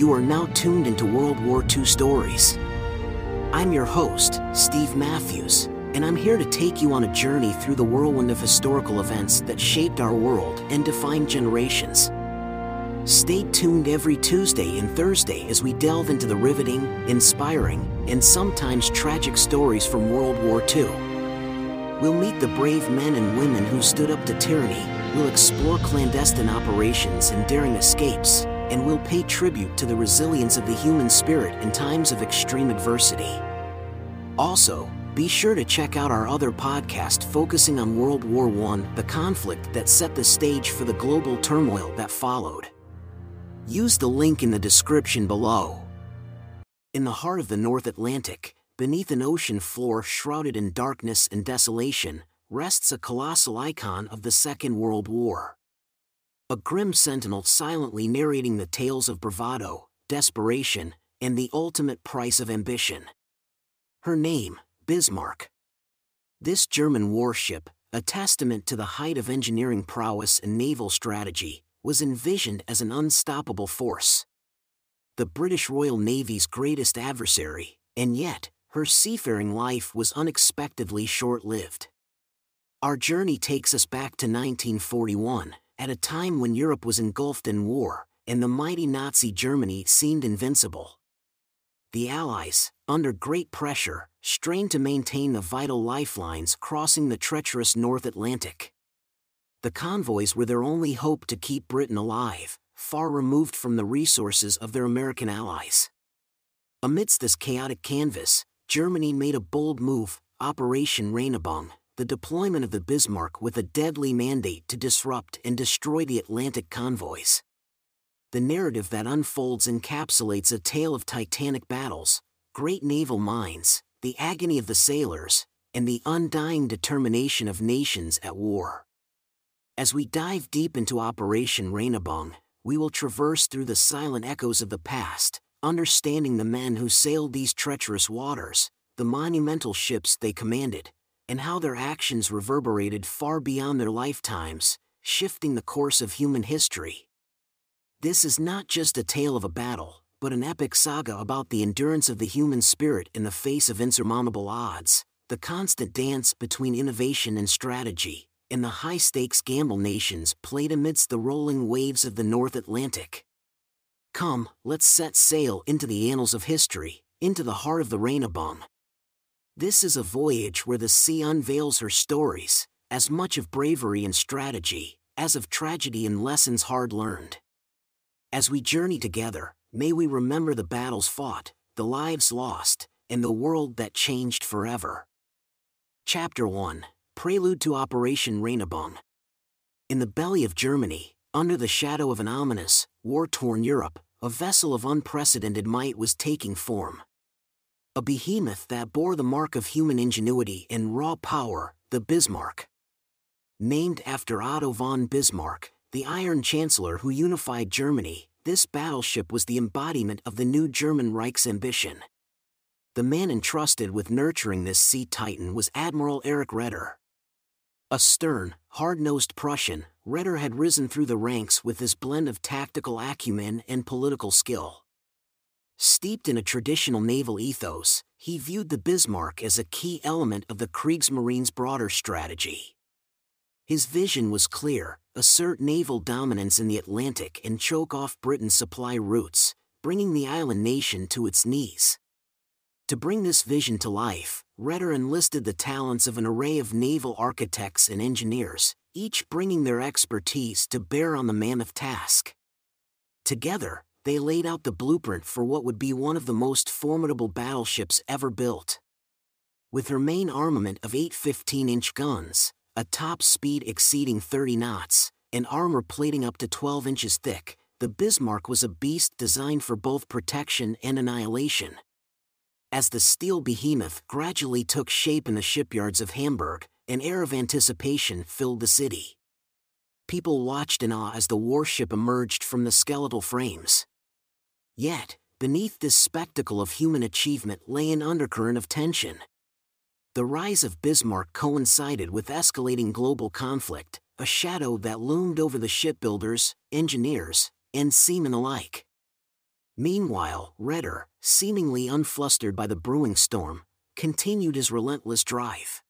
You are now tuned into World War II stories. I'm your host, Steve Matthews, and I'm here to take you on a journey through the whirlwind of historical events that shaped our world and defined generations. Stay tuned every Tuesday and Thursday as we delve into the riveting, inspiring, and sometimes tragic stories from World War II. We'll meet the brave men and women who stood up to tyranny, we'll explore clandestine operations and daring escapes, and we'll pay tribute to the resilience of the human spirit in times of extreme adversity. Also, be sure to check out our other podcast focusing on World War I, the conflict that set the stage for the global turmoil that followed. Use the link in the description below. In the heart of the North Atlantic, beneath an ocean floor shrouded in darkness and desolation, rests a colossal icon of the Second World War a grim sentinel silently narrating the tales of bravado, desperation, and the ultimate price of ambition. Her name, Bismarck. This German warship, a testament to the height of engineering prowess and naval strategy, was envisioned as an unstoppable force. The British Royal Navy's greatest adversary, and yet, her seafaring life was unexpectedly short lived. Our journey takes us back to 1941, at a time when Europe was engulfed in war, and the mighty Nazi Germany seemed invincible. The Allies, under great pressure, strained to maintain the vital lifelines crossing the treacherous North Atlantic. The convoys were their only hope to keep Britain alive, far removed from the resources of their American allies. Amidst this chaotic canvas, Germany made a bold move, Operation Rheinübung, the deployment of the Bismarck with a deadly mandate to disrupt and destroy the Atlantic convoys. The narrative that unfolds encapsulates a tale of titanic battles, great naval minds, the agony of the sailors, and the undying determination of nations at war. As we dive deep into Operation Rheinübung, we will traverse through the silent echoes of the past, understanding the men who sailed these treacherous waters, the monumental ships they commanded, and how their actions reverberated far beyond their lifetimes, shifting the course of human history. This is not just a tale of a battle, but an epic saga about the endurance of the human spirit in the face of insurmountable odds, the constant dance between innovation and strategy, and the high stakes gamble nations played amidst the rolling waves of the North Atlantic. Come, let's set sail into the annals of history, into the heart of the Rheinübung. This is a voyage where the sea unveils her stories, as much of bravery and strategy, as of tragedy and lessons hard learned. As we journey together, may we remember the battles fought, the lives lost, and the world that changed forever. Chapter 1 Prelude to Operation Rheinübung. In the belly of Germany, under the shadow of an ominous, war torn Europe, a vessel of unprecedented might was taking form a behemoth that bore the mark of human ingenuity and raw power, the Bismarck. Named after Otto von Bismarck, the Iron Chancellor who unified Germany, this battleship was the embodiment of the new German Reich's ambition. The man entrusted with nurturing this sea titan was Admiral Erich Raeder. A stern, hard-nosed Prussian, Raeder had risen through the ranks with his blend of tactical acumen and political skill. Steeped in a traditional naval ethos, he viewed the Bismarck as a key element of the Kriegsmarine's broader strategy. His vision was clear assert naval dominance in the Atlantic and choke off Britain's supply routes, bringing the island nation to its knees. To bring this vision to life, Raeder enlisted the talents of an array of naval architects and engineers, each bringing their expertise to bear on the mammoth task. Together, they laid out the blueprint for what would be one of the most formidable battleships ever built. With her main armament of eight 15 inch guns, a top speed exceeding 30 knots, and armor plating up to 12 inches thick, the Bismarck was a beast designed for both protection and annihilation. As the steel behemoth gradually took shape in the shipyards of Hamburg, an air of anticipation filled the city. People watched in awe as the warship emerged from the skeletal frames. Yet, beneath this spectacle of human achievement lay an undercurrent of tension. The rise of Bismarck coincided with escalating global conflict, a shadow that loomed over the shipbuilders, engineers, and seamen alike. Meanwhile, Raeder, seemingly unflustered by the brewing storm, continued his relentless drive.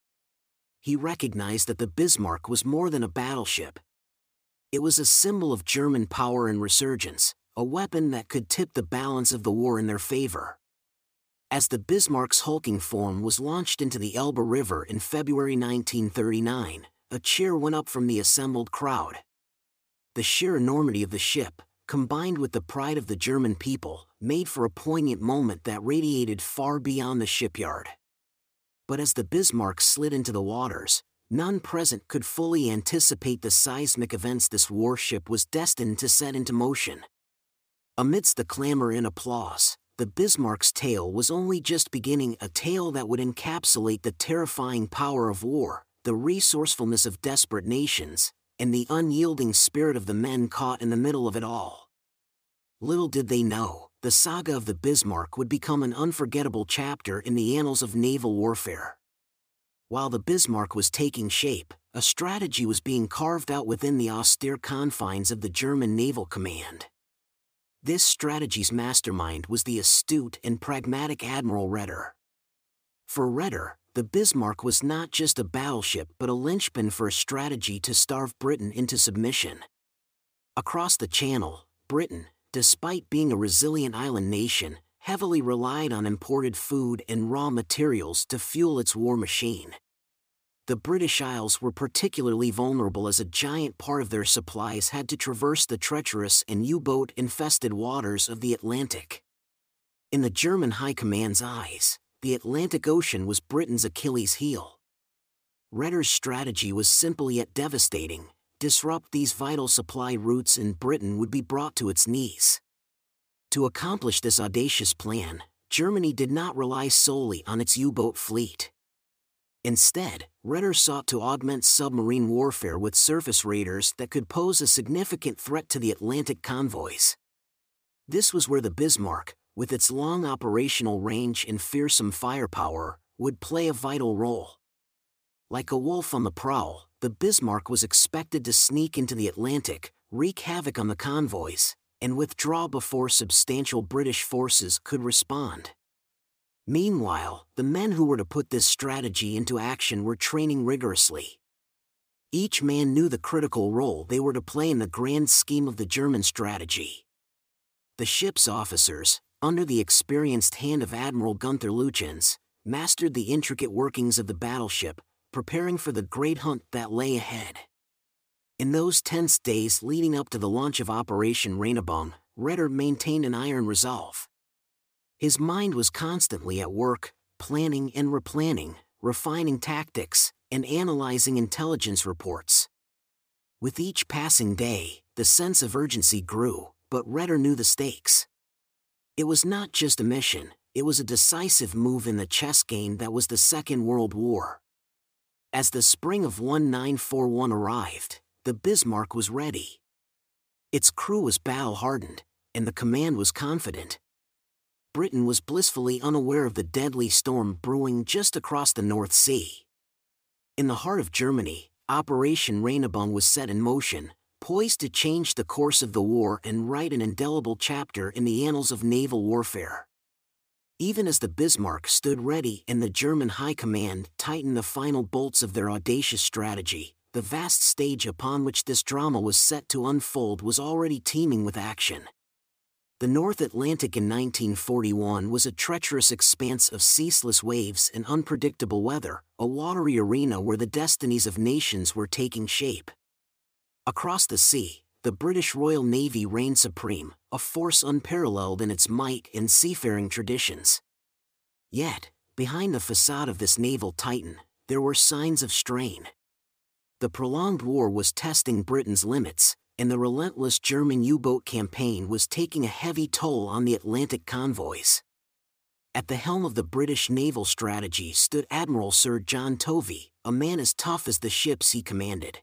He recognized that the Bismarck was more than a battleship. It was a symbol of German power and resurgence, a weapon that could tip the balance of the war in their favor. As the Bismarck's hulking form was launched into the Elbe River in February 1939, a cheer went up from the assembled crowd. The sheer enormity of the ship, combined with the pride of the German people, made for a poignant moment that radiated far beyond the shipyard. But as the Bismarck slid into the waters, none present could fully anticipate the seismic events this warship was destined to set into motion. Amidst the clamor and applause, the Bismarck's tale was only just beginning a tale that would encapsulate the terrifying power of war, the resourcefulness of desperate nations, and the unyielding spirit of the men caught in the middle of it all. Little did they know, the saga of the Bismarck would become an unforgettable chapter in the annals of naval warfare. While the Bismarck was taking shape, a strategy was being carved out within the austere confines of the German Naval Command. This strategy's mastermind was the astute and pragmatic Admiral Raeder. For Raeder, the Bismarck was not just a battleship but a linchpin for a strategy to starve Britain into submission. Across the Channel, Britain, despite being a resilient island nation, heavily relied on imported food and raw materials to fuel its war machine the British Isles were particularly vulnerable as a giant part of their supplies had to traverse the treacherous and U-boat infested waters of the Atlantic. In the German High Command's eyes, the Atlantic Ocean was Britain's Achilles heel. Raeder's strategy was simple yet devastating. Disrupt these vital supply routes and Britain would be brought to its knees. To accomplish this audacious plan, Germany did not rely solely on its U-boat fleet. Instead, Raeder sought to augment submarine warfare with surface raiders that could pose a significant threat to the Atlantic convoys. This was where the Bismarck, with its long operational range and fearsome firepower, would play a vital role. Like a wolf on the prowl, the Bismarck was expected to sneak into the Atlantic, wreak havoc on the convoys, and withdraw before substantial British forces could respond. Meanwhile, the men who were to put this strategy into action were training rigorously. Each man knew the critical role they were to play in the grand scheme of the German strategy. The ship's officers, under the experienced hand of Admiral Gunther Lütjens, mastered the intricate workings of the battleship, preparing for the great hunt that lay ahead. In those tense days leading up to the launch of Operation Rheinübung, Raeder maintained an iron resolve. His mind was constantly at work, planning and replanning, refining tactics, and analyzing intelligence reports. With each passing day, the sense of urgency grew, but Raeder knew the stakes. It was not just a mission, it was a decisive move in the chess game that was the Second World War. As the spring of 1941 arrived, the Bismarck was ready. Its crew was battle hardened, and the command was confident. Britain was blissfully unaware of the deadly storm brewing just across the North Sea. In the heart of Germany, Operation Rheinübung was set in motion, poised to change the course of the war and write an indelible chapter in the annals of naval warfare. Even as the Bismarck stood ready and the German High Command tightened the final bolts of their audacious strategy, the vast stage upon which this drama was set to unfold was already teeming with action. The North Atlantic in 1941 was a treacherous expanse of ceaseless waves and unpredictable weather, a watery arena where the destinies of nations were taking shape. Across the sea, the British Royal Navy reigned supreme, a force unparalleled in its might and seafaring traditions. Yet, behind the facade of this naval titan, there were signs of strain. The prolonged war was testing Britain's limits, and the relentless German U-boat campaign was taking a heavy toll on the Atlantic convoys. At the helm of the British naval strategy stood Admiral Sir John Tovey, a man as tough as the ships he commanded.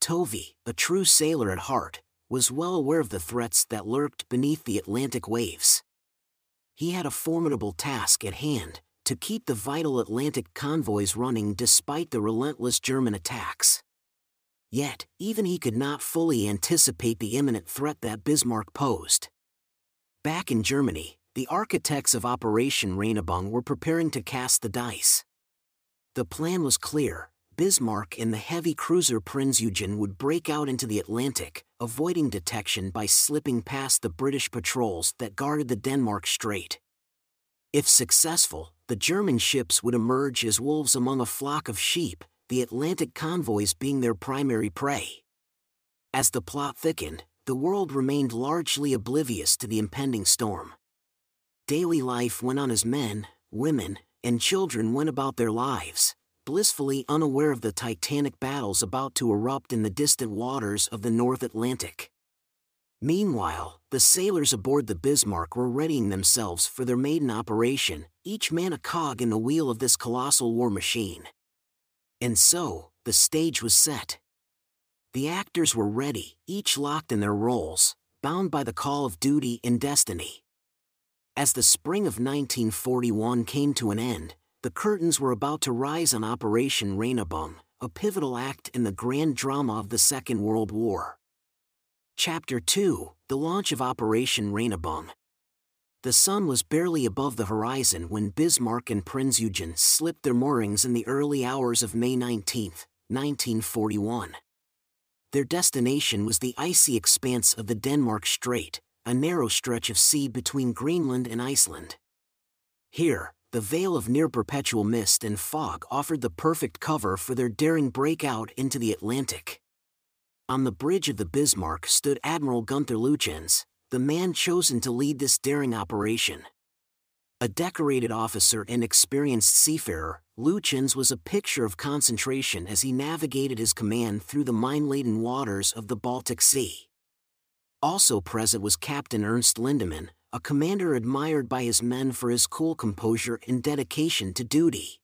Tovey, a true sailor at heart, was well aware of the threats that lurked beneath the Atlantic waves. He had a formidable task at hand to keep the vital Atlantic convoys running despite the relentless German attacks. Yet, even he could not fully anticipate the imminent threat that Bismarck posed. Back in Germany, the architects of Operation Rheinübung were preparing to cast the dice. The plan was clear Bismarck and the heavy cruiser Prinz Eugen would break out into the Atlantic, avoiding detection by slipping past the British patrols that guarded the Denmark Strait. If successful, the German ships would emerge as wolves among a flock of sheep, the Atlantic convoys being their primary prey. As the plot thickened, the world remained largely oblivious to the impending storm. Daily life went on as men, women, and children went about their lives, blissfully unaware of the titanic battles about to erupt in the distant waters of the North Atlantic. Meanwhile, the sailors aboard the Bismarck were readying themselves for their maiden operation, each man a cog in the wheel of this colossal war machine. And so, the stage was set. The actors were ready, each locked in their roles, bound by the call of duty and destiny. As the spring of 1941 came to an end, the curtains were about to rise on Operation Rheinübung, a pivotal act in the grand drama of the Second World War. Chapter 2 The Launch of Operation Rheinübung. The sun was barely above the horizon when Bismarck and Prinz Eugen slipped their moorings in the early hours of May 19, 1941. Their destination was the icy expanse of the Denmark Strait, a narrow stretch of sea between Greenland and Iceland. Here, the veil of near perpetual mist and fog offered the perfect cover for their daring breakout into the Atlantic. On the bridge of the Bismarck stood Admiral Gunther Lütjens, the man chosen to lead this daring operation. A decorated officer and experienced seafarer, Lütjens was a picture of concentration as he navigated his command through the mine-laden waters of the Baltic Sea. Also present was Captain Ernst Lindemann, a commander admired by his men for his cool composure and dedication to duty.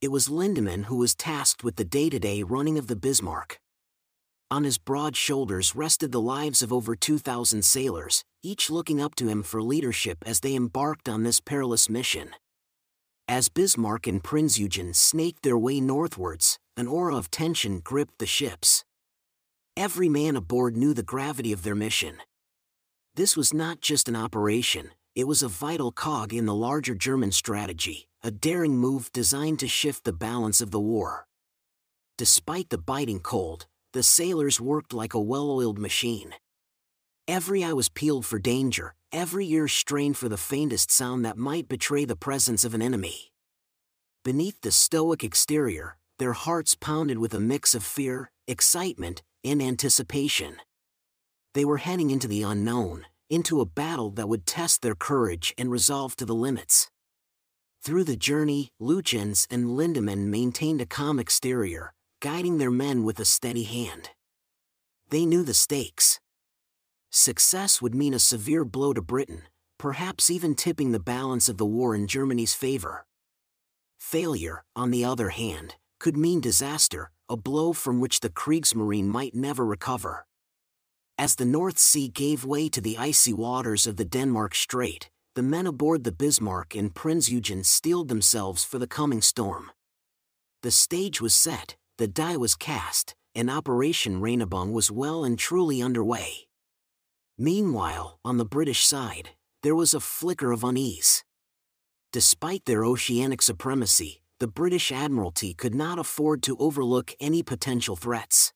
It was Lindemann who was tasked with the day-to-day running of the Bismarck. On his broad shoulders rested the lives of over 2,000 sailors, each looking up to him for leadership as they embarked on this perilous mission. As Bismarck and Prinz Eugen snaked their way northwards, an aura of tension gripped the ships. Every man aboard knew the gravity of their mission. This was not just an operation, it was a vital cog in the larger German strategy, a daring move designed to shift the balance of the war. Despite the biting cold, the sailors worked like a well-oiled machine. Every eye was peeled for danger, every ear strained for the faintest sound that might betray the presence of an enemy. Beneath the stoic exterior, their hearts pounded with a mix of fear, excitement, and anticipation they were heading into the unknown, into a battle that would test their courage and resolve to the limits. Through the journey, Lütjens and Lindemann maintained a calm exterior, guiding their men with a steady hand. They knew the stakes. Success would mean a severe blow to Britain, perhaps even tipping the balance of the war in Germany's favor. Failure, on the other hand, could mean disaster, a blow from which the Kriegsmarine might never recover. As the North Sea gave way to the icy waters of the Denmark Strait, the men aboard the Bismarck and Prinz Eugen steeled themselves for the coming storm. The stage was set, the die was cast, and Operation Rheinübung was well and truly underway. Meanwhile, on the British side, there was a flicker of unease. Despite their oceanic supremacy, the British Admiralty could not afford to overlook any potential threats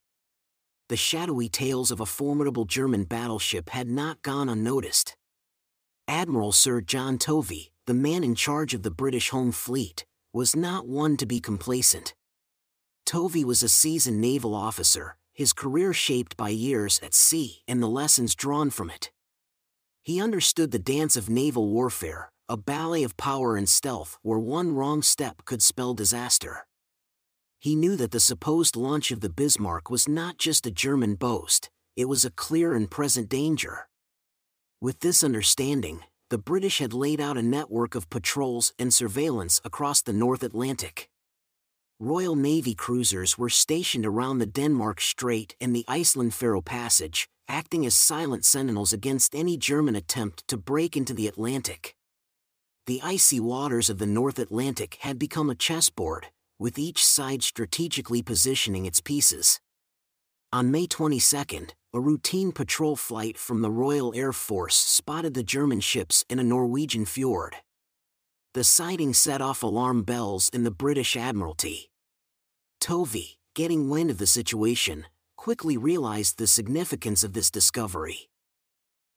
the shadowy tails of a formidable German battleship had not gone unnoticed. Admiral Sir John Tovey, the man in charge of the British Home Fleet, was not one to be complacent. Tovey was a seasoned naval officer, his career shaped by years at sea and the lessons drawn from it. He understood the dance of naval warfare, a ballet of power and stealth where one wrong step could spell disaster he knew that the supposed launch of the Bismarck was not just a German boast, it was a clear and present danger. With this understanding, the British had laid out a network of patrols and surveillance across the North Atlantic. Royal Navy cruisers were stationed around the Denmark Strait and the Iceland Faroe Passage, acting as silent sentinels against any German attempt to break into the Atlantic. The icy waters of the North Atlantic had become a chessboard, with each side strategically positioning its pieces. On May 22, a routine patrol flight from the Royal Air Force spotted the German ships in a Norwegian fjord. The sighting set off alarm bells in the British Admiralty. Tovey, getting wind of the situation, quickly realized the significance of this discovery.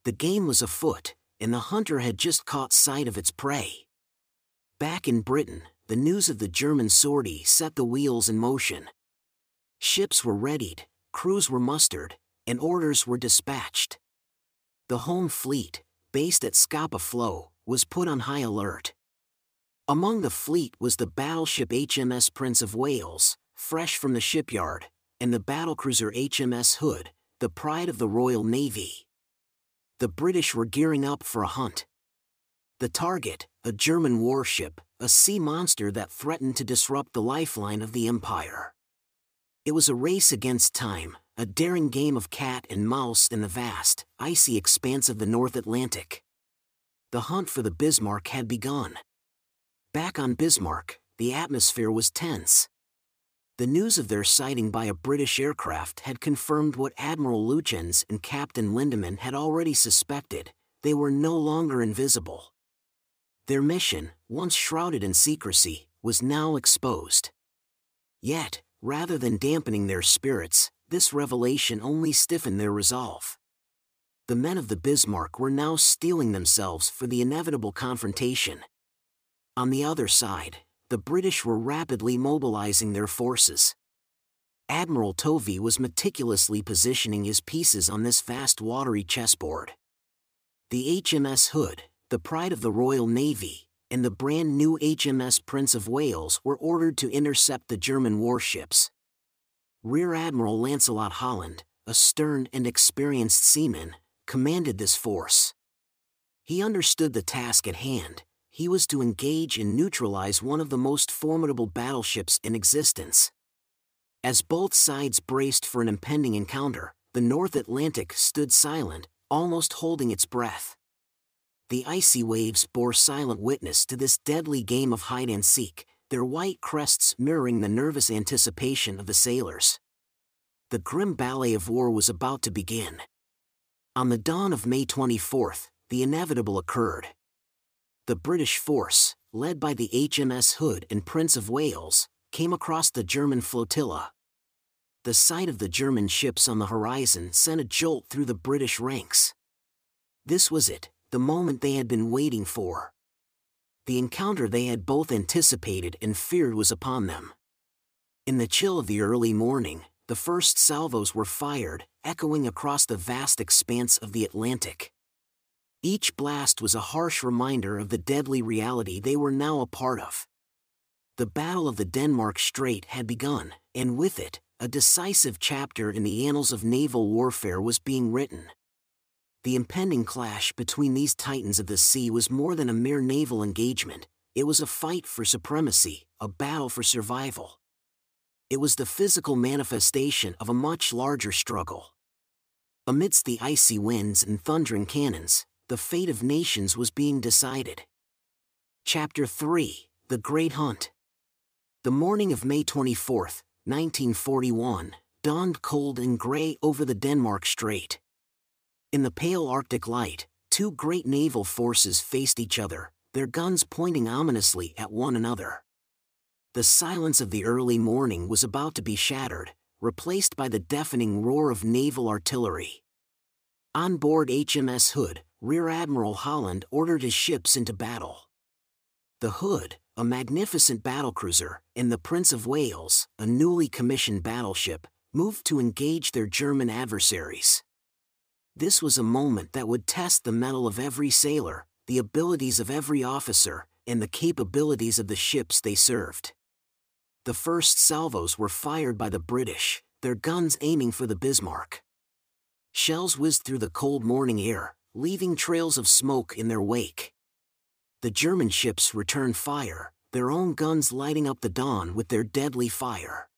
The game was afoot, and the hunter had just caught sight of its prey. Back in Britain, the news of the German sortie set the wheels in motion. Ships were readied, crews were mustered, and orders were dispatched. The home fleet, based at Scapa Flow, was put on high alert. Among the fleet was the battleship HMS Prince of Wales, fresh from the shipyard, and the battlecruiser HMS Hood, the pride of the Royal Navy. The British were gearing up for a hunt. The target, a German warship, a sea monster that threatened to disrupt the lifeline of the Empire. It was a race against time, a daring game of cat and mouse in the vast, icy expanse of the North Atlantic. The hunt for the Bismarck had begun. Back on Bismarck, the atmosphere was tense. The news of their sighting by a British aircraft had confirmed what Admiral Lütjens and Captain Lindemann had already suspected they were no longer invisible. Their mission, once shrouded in secrecy, was now exposed. Yet, rather than dampening their spirits, this revelation only stiffened their resolve. The men of the Bismarck were now steeling themselves for the inevitable confrontation. On the other side, the British were rapidly mobilizing their forces. Admiral Tovey was meticulously positioning his pieces on this vast watery chessboard. The HMS Hood, the pride of the Royal Navy, and the brand new HMS Prince of Wales were ordered to intercept the German warships. Rear Admiral Lancelot Holland, a stern and experienced seaman, commanded this force. He understood the task at hand, he was to engage and neutralize one of the most formidable battleships in existence. As both sides braced for an impending encounter, the North Atlantic stood silent, almost holding its breath. The icy waves bore silent witness to this deadly game of hide and seek, their white crests mirroring the nervous anticipation of the sailors. The grim ballet of war was about to begin. On the dawn of May 24th, the inevitable occurred the British force, led by the HMS Hood and Prince of Wales, came across the German flotilla. The sight of the German ships on the horizon sent a jolt through the British ranks. This was it, the moment they had been waiting for. The encounter they had both anticipated and feared was upon them. In the chill of the early morning, the first salvos were fired, echoing across the vast expanse of the Atlantic. Each blast was a harsh reminder of the deadly reality they were now a part of. The Battle of the Denmark Strait had begun, and with it, a decisive chapter in the annals of naval warfare was being written. The impending clash between these titans of the sea was more than a mere naval engagement, it was a fight for supremacy, a battle for survival. It was the physical manifestation of a much larger struggle. Amidst the icy winds and thundering cannons, the fate of nations was being decided. Chapter 3 The Great Hunt. The morning of May 24, 1941, dawned cold and gray over the Denmark Strait. In the pale Arctic light, two great naval forces faced each other, their guns pointing ominously at one another. The silence of the early morning was about to be shattered, replaced by the deafening roar of naval artillery. On board HMS Hood, Rear Admiral Holland ordered his ships into battle. The Hood, a magnificent battlecruiser, and the Prince of Wales, a newly commissioned battleship, moved to engage their German adversaries. This was a moment that would test the mettle of every sailor, the abilities of every officer, and the capabilities of the ships they served. The first salvos were fired by the British, their guns aiming for the Bismarck. Shells whizzed through the cold morning air, leaving trails of smoke in their wake. The German ships returned fire, their own guns lighting up the dawn with their deadly fire.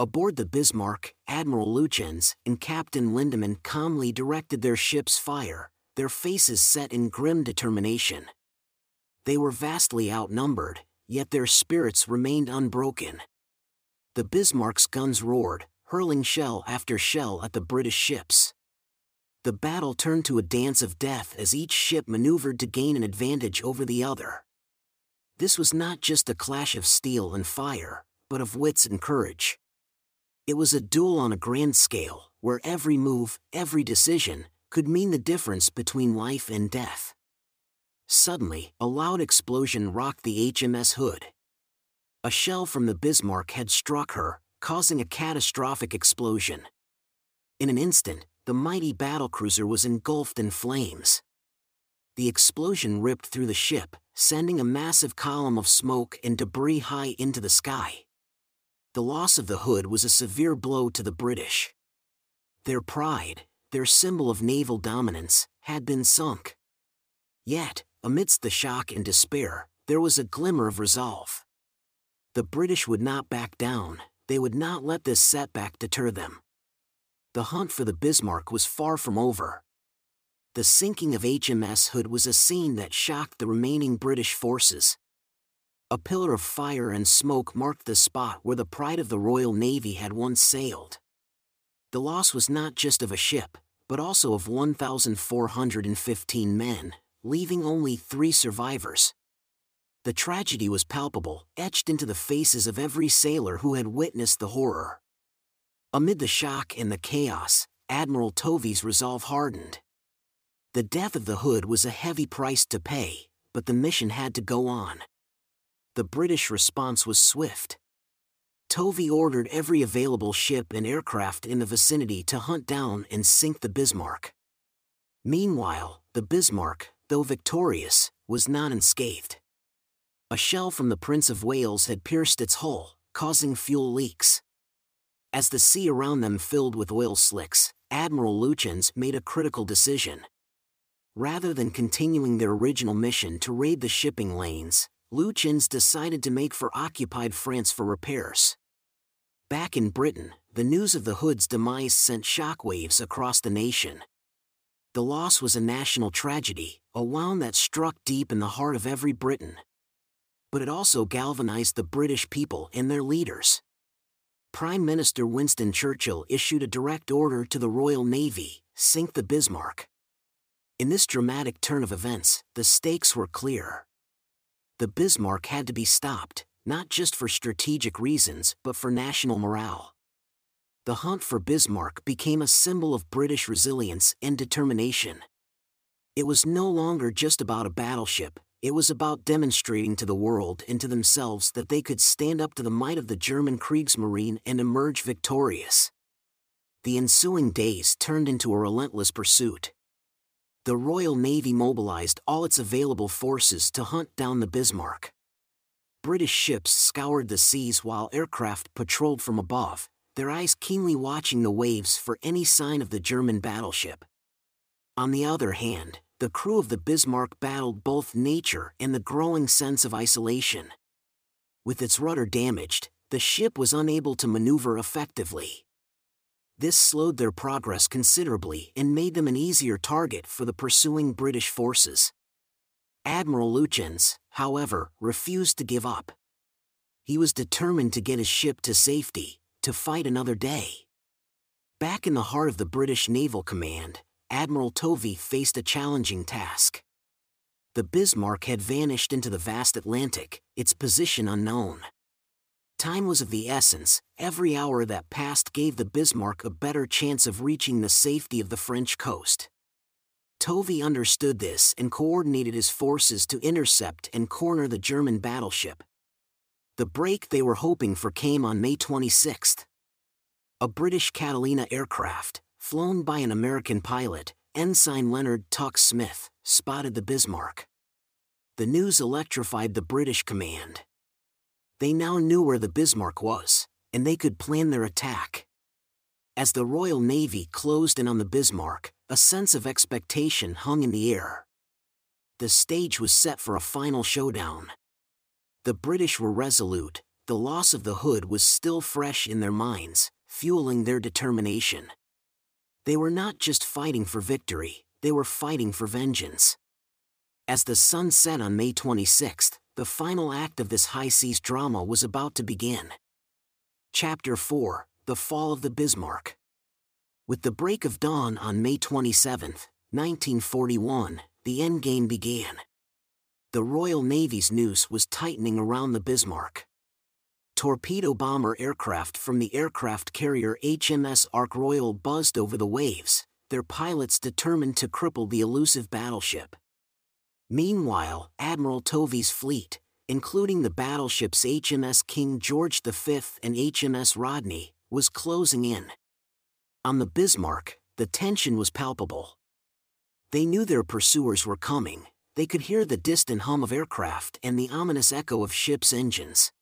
Aboard the Bismarck, Admiral Lütjens and Captain Lindemann calmly directed their ship's fire, their faces set in grim determination. They were vastly outnumbered, yet their spirits remained unbroken. The Bismarck's guns roared, hurling shell after shell at the British ships. The battle turned to a dance of death as each ship maneuvered to gain an advantage over the other. This was not just a clash of steel and fire, but of wits and courage. It was a duel on a grand scale, where every move, every decision, could mean the difference between life and death. Suddenly, a loud explosion rocked the HMS Hood. A shell from the Bismarck had struck her, causing a catastrophic explosion. In an instant, the mighty battlecruiser was engulfed in flames. The explosion ripped through the ship, sending a massive column of smoke and debris high into the sky. The loss of the hood was a severe blow to the British. Their pride, their symbol of naval dominance, had been sunk. Yet, amidst the shock and despair, there was a glimmer of resolve. The British would not back down, they would not let this setback deter them. The hunt for the Bismarck was far from over. The sinking of HMS Hood was a scene that shocked the remaining British forces. A pillar of fire and smoke marked the spot where the pride of the Royal Navy had once sailed. The loss was not just of a ship, but also of 1,415 men, leaving only three survivors. The tragedy was palpable, etched into the faces of every sailor who had witnessed the horror. Amid the shock and the chaos, Admiral Tovey's resolve hardened. The death of the Hood was a heavy price to pay, but the mission had to go on. The British response was swift. Tovey ordered every available ship and aircraft in the vicinity to hunt down and sink the Bismarck. Meanwhile, the Bismarck, though victorious, was not unscathed a shell from the Prince of Wales had pierced its hull, causing fuel leaks. As the sea around them filled with oil slicks, Admiral Lütjens made a critical decision. Rather than continuing their original mission to raid the shipping lanes, Lütjens decided to make for occupied France for repairs. Back in Britain, the news of the Hood's demise sent shockwaves across the nation. The loss was a national tragedy, a wound that struck deep in the heart of every Briton but it also galvanized the British people and their leaders. Prime Minister Winston Churchill issued a direct order to the Royal Navy sink the Bismarck. In this dramatic turn of events, the stakes were clear. The Bismarck had to be stopped, not just for strategic reasons, but for national morale. The hunt for Bismarck became a symbol of British resilience and determination. It was no longer just about a battleship, it was about demonstrating to the world and to themselves that they could stand up to the might of the German Kriegsmarine and emerge victorious. The ensuing days turned into a relentless pursuit. The Royal Navy mobilized all its available forces to hunt down the Bismarck. British ships scoured the seas while aircraft patrolled from above, their eyes keenly watching the waves for any sign of the German battleship. On the other hand, the crew of the Bismarck battled both nature and the growing sense of isolation. With its rudder damaged, the ship was unable to maneuver effectively. This slowed their progress considerably and made them an easier target for the pursuing British forces. Admiral Lütjens, however, refused to give up. He was determined to get his ship to safety, to fight another day. Back in the heart of the British Naval Command, Admiral Tovey faced a challenging task. The Bismarck had vanished into the vast Atlantic, its position unknown. Time was of the essence, every hour that passed gave the Bismarck a better chance of reaching the safety of the French coast. Tovey understood this and coordinated his forces to intercept and corner the German battleship. The break they were hoping for came on May 26. A British Catalina aircraft, flown by an American pilot, Ensign Leonard Tuck Smith, spotted the Bismarck. The news electrified the British command. They now knew where the Bismarck was, and they could plan their attack. As the Royal Navy closed in on the Bismarck, a sense of expectation hung in the air. The stage was set for a final showdown. The British were resolute, the loss of the Hood was still fresh in their minds, fueling their determination. They were not just fighting for victory, they were fighting for vengeance. As the sun set on May 26, the final act of this high seas drama was about to begin. Chapter 4 The Fall of the Bismarck. With the break of dawn on May 27, 1941, the endgame began. The Royal Navy's noose was tightening around the Bismarck. Torpedo bomber aircraft from the aircraft carrier HMS Ark Royal buzzed over the waves, their pilots determined to cripple the elusive battleship. Meanwhile, Admiral Tovey's fleet, including the battleships HMS King George V and HMS Rodney, was closing in. On the Bismarck, the tension was palpable. They knew their pursuers were coming, they could hear the distant hum of aircraft and the ominous echo of ships' engines.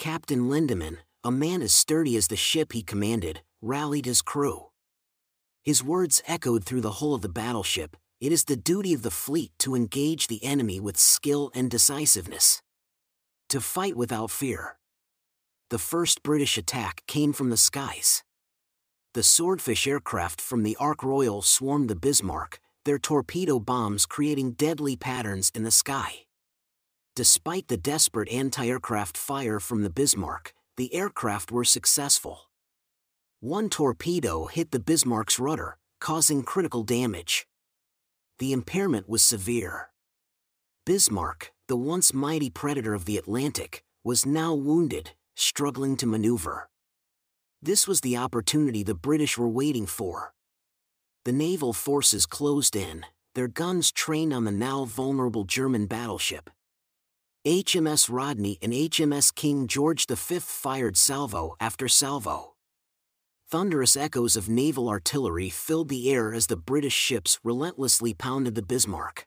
Captain Lindemann, a man as sturdy as the ship he commanded, rallied his crew. His words echoed through the whole of the battleship it is the duty of the fleet to engage the enemy with skill and decisiveness. To fight without fear. The first British attack came from the skies. The Swordfish aircraft from the Ark Royal swarmed the Bismarck, their torpedo bombs creating deadly patterns in the sky. Despite the desperate anti-aircraft fire from the Bismarck, the aircraft were successful. One torpedo hit the Bismarck's rudder, causing critical damage the impairment was severe. Bismarck, the once mighty predator of the Atlantic, was now wounded, struggling to maneuver. This was the opportunity the British were waiting for. The naval forces closed in, their guns trained on the now vulnerable German battleship. HMS Rodney and HMS King George V fired salvo after salvo. Thunderous echoes of naval artillery filled the air as the British ships relentlessly pounded the Bismarck.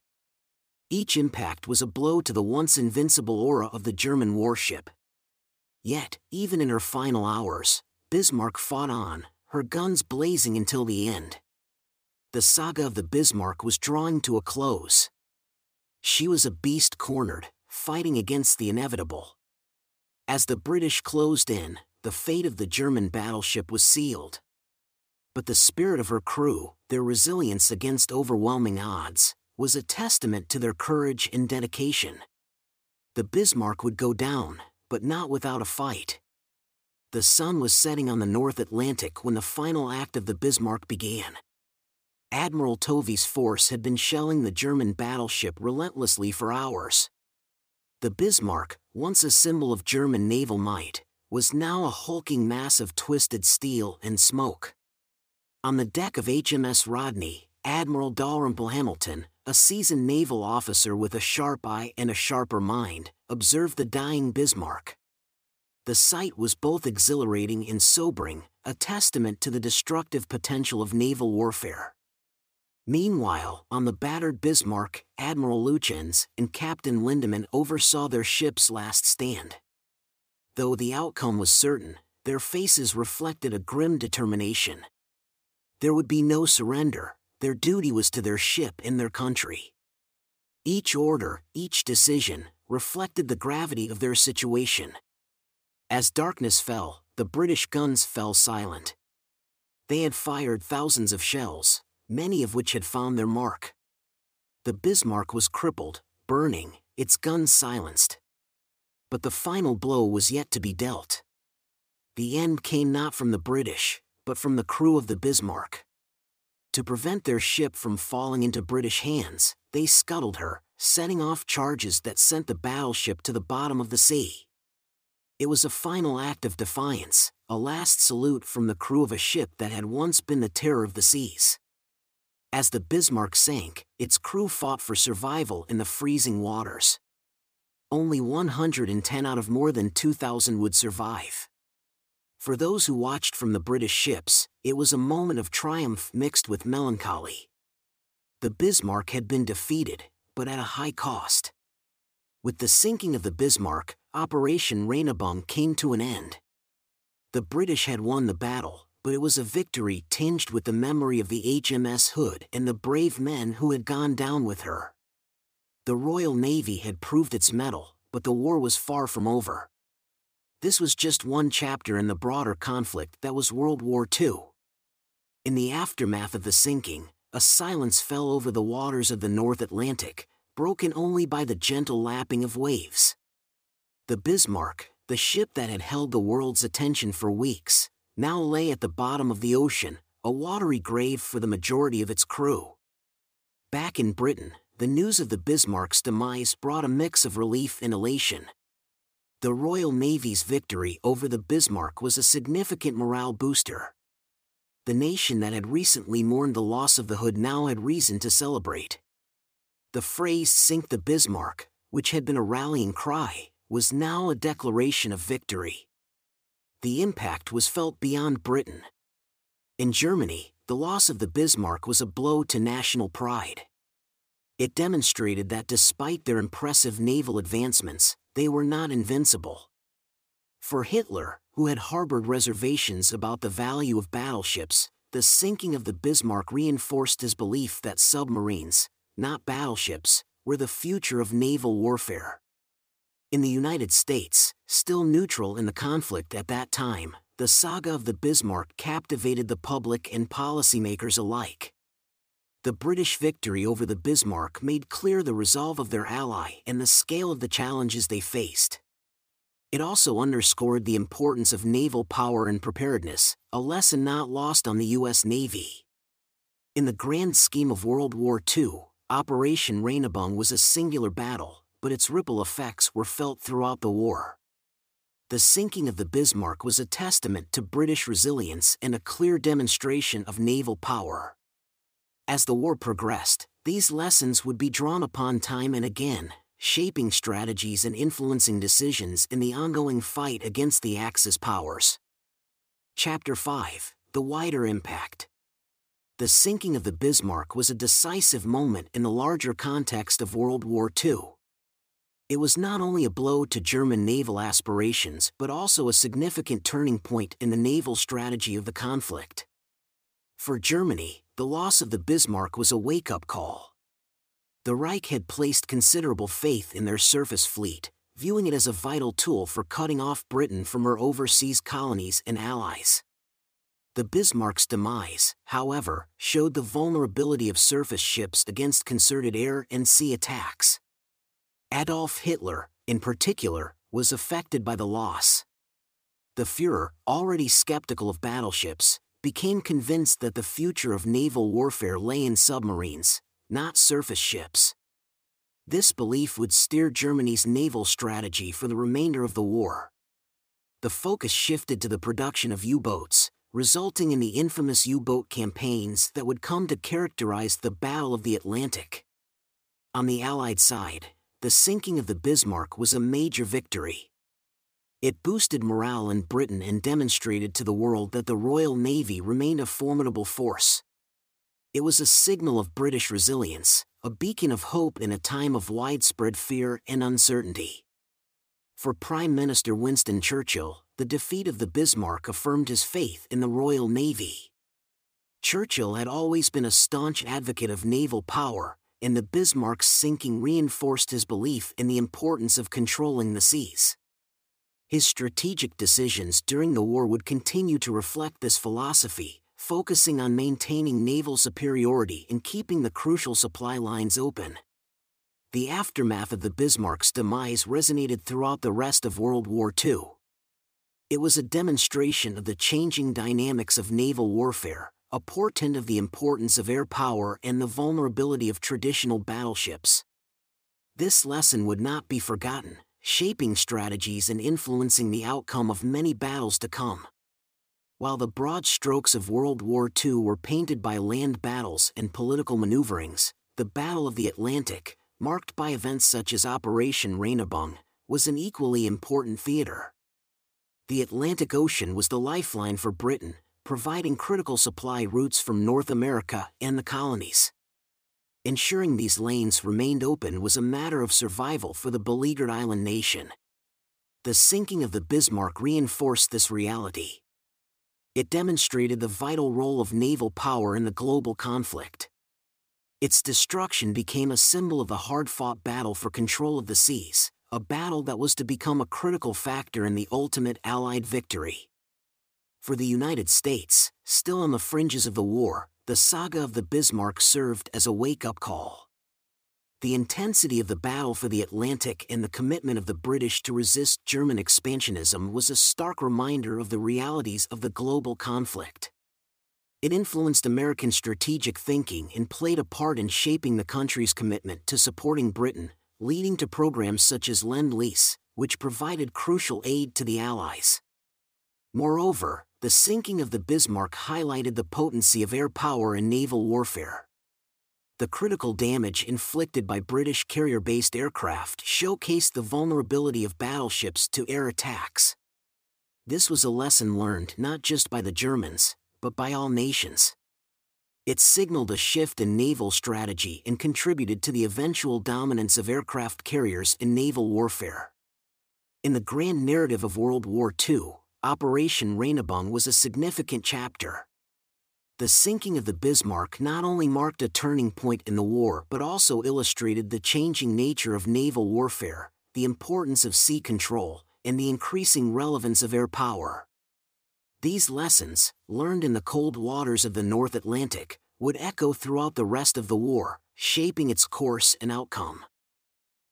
Each impact was a blow to the once invincible aura of the German warship. Yet, even in her final hours, Bismarck fought on, her guns blazing until the end. The saga of the Bismarck was drawing to a close. She was a beast cornered, fighting against the inevitable. As the British closed in, the fate of the German battleship was sealed. But the spirit of her crew, their resilience against overwhelming odds, was a testament to their courage and dedication. The Bismarck would go down, but not without a fight. The sun was setting on the North Atlantic when the final act of the Bismarck began. Admiral Tovey's force had been shelling the German battleship relentlessly for hours. The Bismarck, once a symbol of German naval might, was now a hulking mass of twisted steel and smoke. On the deck of HMS Rodney, Admiral Dalrymple Hamilton, a seasoned naval officer with a sharp eye and a sharper mind, observed the dying Bismarck. The sight was both exhilarating and sobering, a testament to the destructive potential of naval warfare. Meanwhile, on the battered Bismarck, Admiral Lütjens and Captain Lindemann oversaw their ship's last stand. Though the outcome was certain, their faces reflected a grim determination. There would be no surrender, their duty was to their ship and their country. Each order, each decision, reflected the gravity of their situation. As darkness fell, the British guns fell silent. They had fired thousands of shells, many of which had found their mark. The Bismarck was crippled, burning, its guns silenced but the final blow was yet to be dealt. The end came not from the British, but from the crew of the Bismarck. To prevent their ship from falling into British hands, they scuttled her, setting off charges that sent the battleship to the bottom of the sea. It was a final act of defiance, a last salute from the crew of a ship that had once been the terror of the seas. As the Bismarck sank, its crew fought for survival in the freezing waters only 110 out of more than 2,000 would survive. For those who watched from the British ships, it was a moment of triumph mixed with melancholy. The Bismarck had been defeated, but at a high cost. With the sinking of the Bismarck, Operation Rheinübung came to an end. The British had won the battle, but it was a victory tinged with the memory of the HMS Hood and the brave men who had gone down with her. The Royal Navy had proved its mettle, but the war was far from over. This was just one chapter in the broader conflict that was World War II. In the aftermath of the sinking, a silence fell over the waters of the North Atlantic, broken only by the gentle lapping of waves. The Bismarck, the ship that had held the world's attention for weeks, now lay at the bottom of the ocean, a watery grave for the majority of its crew. Back in Britain, the news of the Bismarck's demise brought a mix of relief and elation. The Royal Navy's victory over the Bismarck was a significant morale booster. The nation that had recently mourned the loss of the Hood now had reason to celebrate. The phrase sink the Bismarck, which had been a rallying cry, was now a declaration of victory. The impact was felt beyond Britain. In Germany, the loss of the Bismarck was a blow to national pride. It demonstrated that despite their impressive naval advancements, they were not invincible. For Hitler, who had harbored reservations about the value of battleships, the sinking of the Bismarck reinforced his belief that submarines, not battleships, were the future of naval warfare. In the United States, still neutral in the conflict at that time, the saga of the Bismarck captivated the public and policymakers alike. The British victory over the Bismarck made clear the resolve of their ally and the scale of the challenges they faced. It also underscored the importance of naval power and preparedness, a lesson not lost on the U.S. Navy. In the grand scheme of World War II, Operation Rheinübung was a singular battle, but its ripple effects were felt throughout the war. The sinking of the Bismarck was a testament to British resilience and a clear demonstration of naval power. As the war progressed, these lessons would be drawn upon time and again, shaping strategies and influencing decisions in the ongoing fight against the Axis powers. Chapter 5 The Wider Impact The sinking of the Bismarck was a decisive moment in the larger context of World War II. It was not only a blow to German naval aspirations but also a significant turning point in the naval strategy of the conflict. For Germany, the loss of the Bismarck was a wake up call the Reich had placed considerable faith in their surface fleet, viewing it as a vital tool for cutting off Britain from her overseas colonies and allies. The Bismarck's demise, however, showed the vulnerability of surface ships against concerted air and sea attacks. Adolf Hitler, in particular, was affected by the loss. The Fuhrer, already skeptical of battleships, became convinced that the future of naval warfare lay in submarines, not surface ships. This belief would steer Germany's naval strategy for the remainder of the war. The focus shifted to the production of U boats, resulting in the infamous U boat campaigns that would come to characterize the Battle of the Atlantic. On the Allied side, the sinking of the Bismarck was a major victory. It boosted morale in Britain and demonstrated to the world that the Royal Navy remained a formidable force. It was a signal of British resilience, a beacon of hope in a time of widespread fear and uncertainty. For Prime Minister Winston Churchill, the defeat of the Bismarck affirmed his faith in the Royal Navy. Churchill had always been a staunch advocate of naval power, and the Bismarck's sinking reinforced his belief in the importance of controlling the seas. His strategic decisions during the war would continue to reflect this philosophy, focusing on maintaining naval superiority and keeping the crucial supply lines open. The aftermath of the Bismarck's demise resonated throughout the rest of World War II. It was a demonstration of the changing dynamics of naval warfare, a portent of the importance of air power and the vulnerability of traditional battleships. This lesson would not be forgotten, shaping strategies and influencing the outcome of many battles to come. While the broad strokes of World War II were painted by land battles and political maneuverings, the Battle of the Atlantic, marked by events such as Operation Rheinübung, was an equally important theater. The Atlantic Ocean was the lifeline for Britain, providing critical supply routes from North America and the colonies. Ensuring these lanes remained open was a matter of survival for the beleaguered island nation. The sinking of the Bismarck reinforced this reality it demonstrated the vital role of naval power in the global conflict. Its destruction became a symbol of the hard fought battle for control of the seas, a battle that was to become a critical factor in the ultimate Allied victory. For the United States, still on the fringes of the war, the saga of the Bismarck served as a wake up call. the intensity of the battle for the Atlantic and the commitment of the British to resist German expansionism was a stark reminder of the realities of the global conflict. It influenced American strategic thinking and played a part in shaping the country's commitment to supporting Britain, leading to programs such as Lend Lease, which provided crucial aid to the Allies. Moreover, the sinking of the Bismarck highlighted the potency of air power in naval warfare. The critical damage inflicted by British carrier based aircraft showcased the vulnerability of battleships to air attacks. This was a lesson learned not just by the Germans, but by all nations. It signaled a shift in naval strategy and contributed to the eventual dominance of aircraft carriers in naval warfare. In the grand narrative of World War II, Operation Rheinübung was a significant chapter. The sinking of the Bismarck not only marked a turning point in the war but also illustrated the changing nature of naval warfare, the importance of sea control, and the increasing relevance of air power. These lessons, learned in the cold waters of the North Atlantic, would echo throughout the rest of the war, shaping its course and outcome.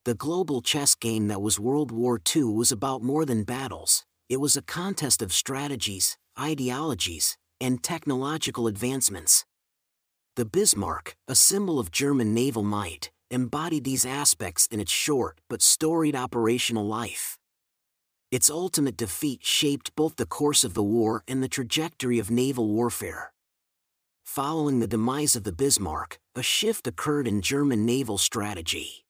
The global chess game that was World War II was about more than battles, it was a contest of strategies, ideologies, and technological advancements. The Bismarck, a symbol of German naval might, embodied these aspects in its short but storied operational life. Its ultimate defeat shaped both the course of the war and the trajectory of naval warfare. Following the demise of the Bismarck, a shift occurred in German naval strategy.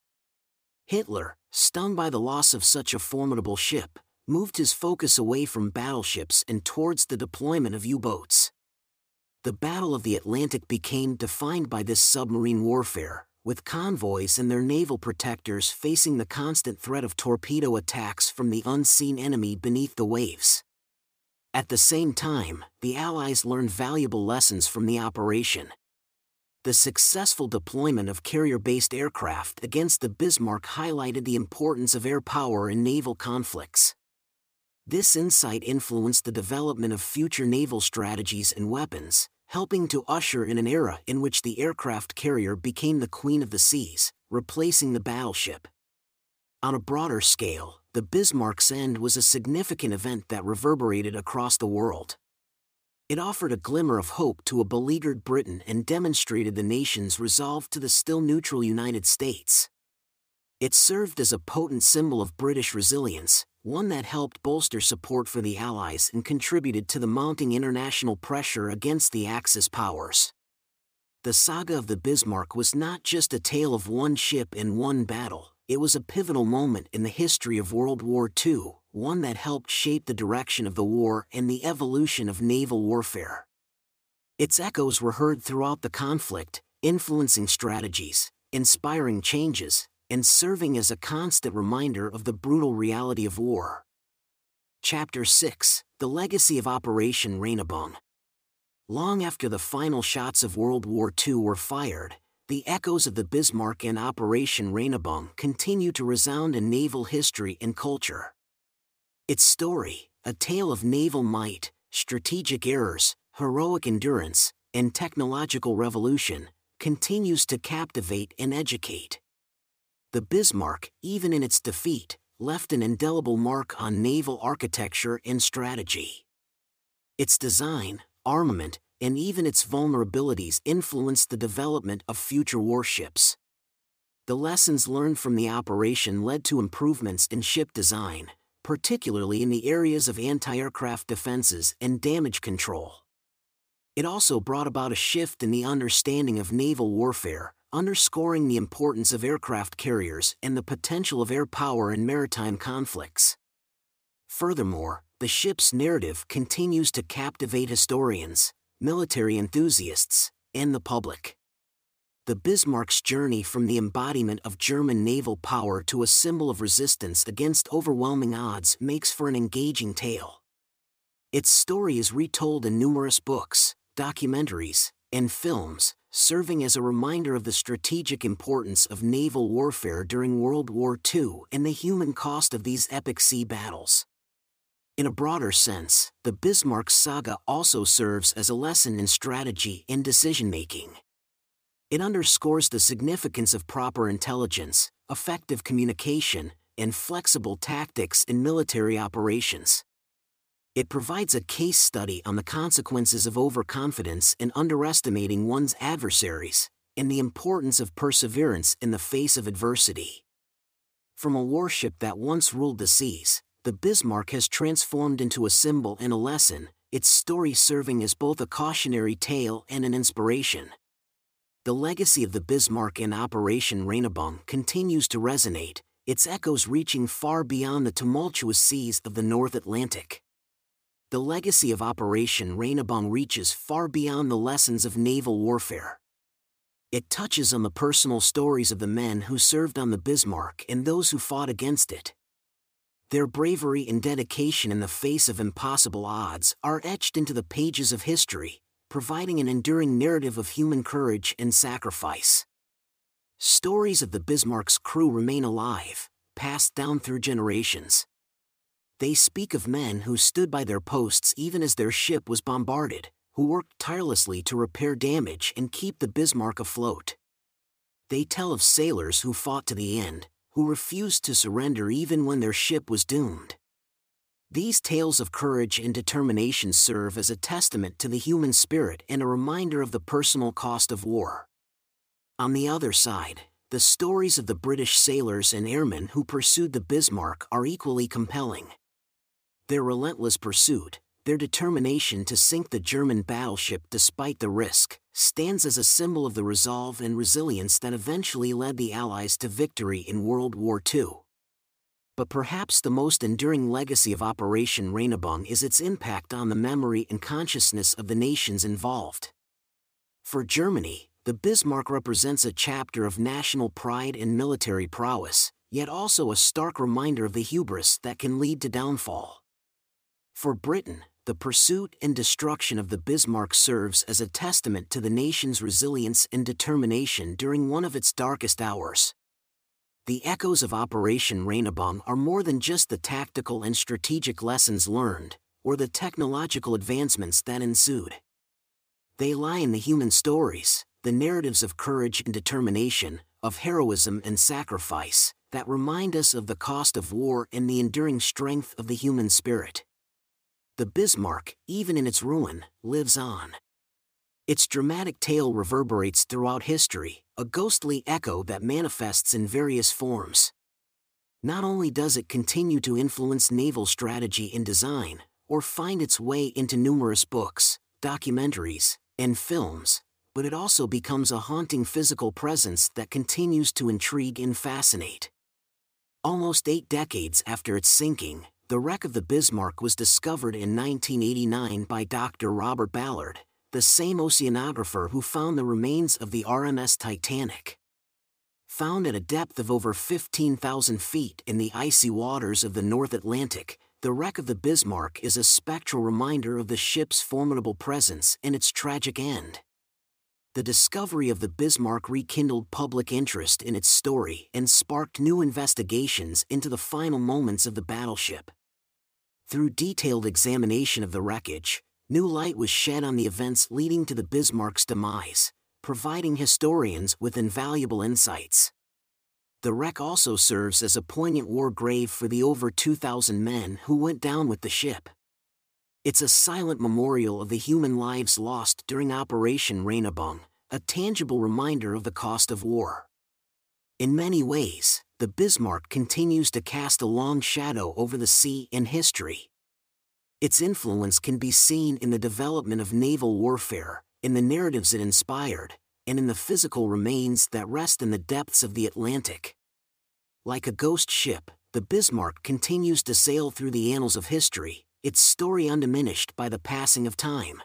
Hitler, stunned by the loss of such a formidable ship, moved his focus away from battleships and towards the deployment of U boats. The Battle of the Atlantic became defined by this submarine warfare, with convoys and their naval protectors facing the constant threat of torpedo attacks from the unseen enemy beneath the waves. At the same time, the Allies learned valuable lessons from the operation. The successful deployment of carrier based aircraft against the Bismarck highlighted the importance of air power in naval conflicts. This insight influenced the development of future naval strategies and weapons, helping to usher in an era in which the aircraft carrier became the queen of the seas, replacing the battleship. On a broader scale, the Bismarck's end was a significant event that reverberated across the world. It offered a glimmer of hope to a beleaguered Britain and demonstrated the nation's resolve to the still neutral United States. It served as a potent symbol of British resilience, one that helped bolster support for the Allies and contributed to the mounting international pressure against the Axis powers. The saga of the Bismarck was not just a tale of one ship and one battle, it was a pivotal moment in the history of World War II, one that helped shape the direction of the war and the evolution of naval warfare. Its echoes were heard throughout the conflict, influencing strategies, inspiring changes, and serving as a constant reminder of the brutal reality of war. Chapter 6 The Legacy of Operation Rheinübung. Long after the final shots of World War II were fired, the echoes of the Bismarck and Operation Rheinübung continue to resound in naval history and culture. Its story, a tale of naval might, strategic errors, heroic endurance, and technological revolution, continues to captivate and educate. The Bismarck, even in its defeat, left an indelible mark on naval architecture and strategy. Its design, armament, and even its vulnerabilities influenced the development of future warships. The lessons learned from the operation led to improvements in ship design, particularly in the areas of anti aircraft defenses and damage control. It also brought about a shift in the understanding of naval warfare, underscoring the importance of aircraft carriers and the potential of air power in maritime conflicts. Furthermore, the ship's narrative continues to captivate historians, military enthusiasts, and the public. The Bismarck's journey from the embodiment of German naval power to a symbol of resistance against overwhelming odds makes for an engaging tale. Its story is retold in numerous books, documentaries, and films, serving as a reminder of the strategic importance of naval warfare during World War II and the human cost of these epic sea battles. In a broader sense, the Bismarck saga also serves as a lesson in strategy and decision making. It underscores the significance of proper intelligence, effective communication, and flexible tactics in military operations. It provides a case study on the consequences of overconfidence and underestimating one's adversaries, and the importance of perseverance in the face of adversity. From a warship that once ruled the seas, the Bismarck has transformed into a symbol and a lesson, its story serving as both a cautionary tale and an inspiration. The legacy of the Bismarck in Operation Rheinübung continues to resonate, its echoes reaching far beyond the tumultuous seas of the North Atlantic. The legacy of Operation Rheinübung reaches far beyond the lessons of naval warfare. It touches on the personal stories of the men who served on the Bismarck and those who fought against it. Their bravery and dedication in the face of impossible odds are etched into the pages of history, providing an enduring narrative of human courage and sacrifice. Stories of the Bismarck's crew remain alive, passed down through generations. They speak of men who stood by their posts even as their ship was bombarded, who worked tirelessly to repair damage and keep the Bismarck afloat. They tell of sailors who fought to the end, who refused to surrender even when their ship was doomed. These tales of courage and determination serve as a testament to the human spirit and a reminder of the personal cost of war. On the other side, the stories of the British sailors and airmen who pursued the Bismarck are equally compelling. Their relentless pursuit, their determination to sink the German battleship despite the risk, stands as a symbol of the resolve and resilience that eventually led the Allies to victory in World War II. But perhaps the most enduring legacy of Operation Rheinübung is its impact on the memory and consciousness of the nations involved. For Germany, the Bismarck represents a chapter of national pride and military prowess, yet also a stark reminder of the hubris that can lead to downfall. For Britain, the pursuit and destruction of the Bismarck serves as a testament to the nation's resilience and determination during one of its darkest hours. The echoes of Operation Rheinübung are more than just the tactical and strategic lessons learned, or the technological advancements that ensued. They lie in the human stories, the narratives of courage and determination, of heroism and sacrifice, that remind us of the cost of war and the enduring strength of the human spirit the Bismarck, even in its ruin, lives on. Its dramatic tale reverberates throughout history, a ghostly echo that manifests in various forms. Not only does it continue to influence naval strategy and design, or find its way into numerous books, documentaries, and films, but it also becomes a haunting physical presence that continues to intrigue and fascinate. Almost eight decades after its sinking, the wreck of the Bismarck was discovered in 1989 by Dr. Robert Ballard, the same oceanographer who found the remains of the RMS Titanic. Found at a depth of over 15,000 feet in the icy waters of the North Atlantic, the wreck of the Bismarck is a spectral reminder of the ship's formidable presence and its tragic end. The discovery of the Bismarck rekindled public interest in its story and sparked new investigations into the final moments of the battleship. Through detailed examination of the wreckage, new light was shed on the events leading to the Bismarck's demise, providing historians with invaluable insights. The wreck also serves as a poignant war grave for the over 2,000 men who went down with the ship. It's a silent memorial of the human lives lost during Operation Rheinübung, a tangible reminder of the cost of war. In many ways, the Bismarck continues to cast a long shadow over the sea and history. Its influence can be seen in the development of naval warfare, in the narratives it inspired, and in the physical remains that rest in the depths of the Atlantic. Like a ghost ship, the Bismarck continues to sail through the annals of history, its story undiminished by the passing of time.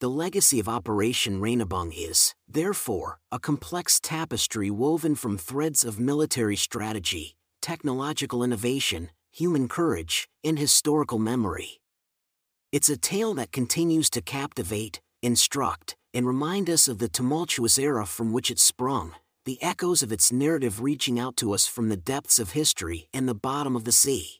The legacy of Operation Rheinübung is, therefore, a complex tapestry woven from threads of military strategy, technological innovation, human courage, and historical memory. It's a tale that continues to captivate, instruct, and remind us of the tumultuous era from which it sprung, the echoes of its narrative reaching out to us from the depths of history and the bottom of the sea.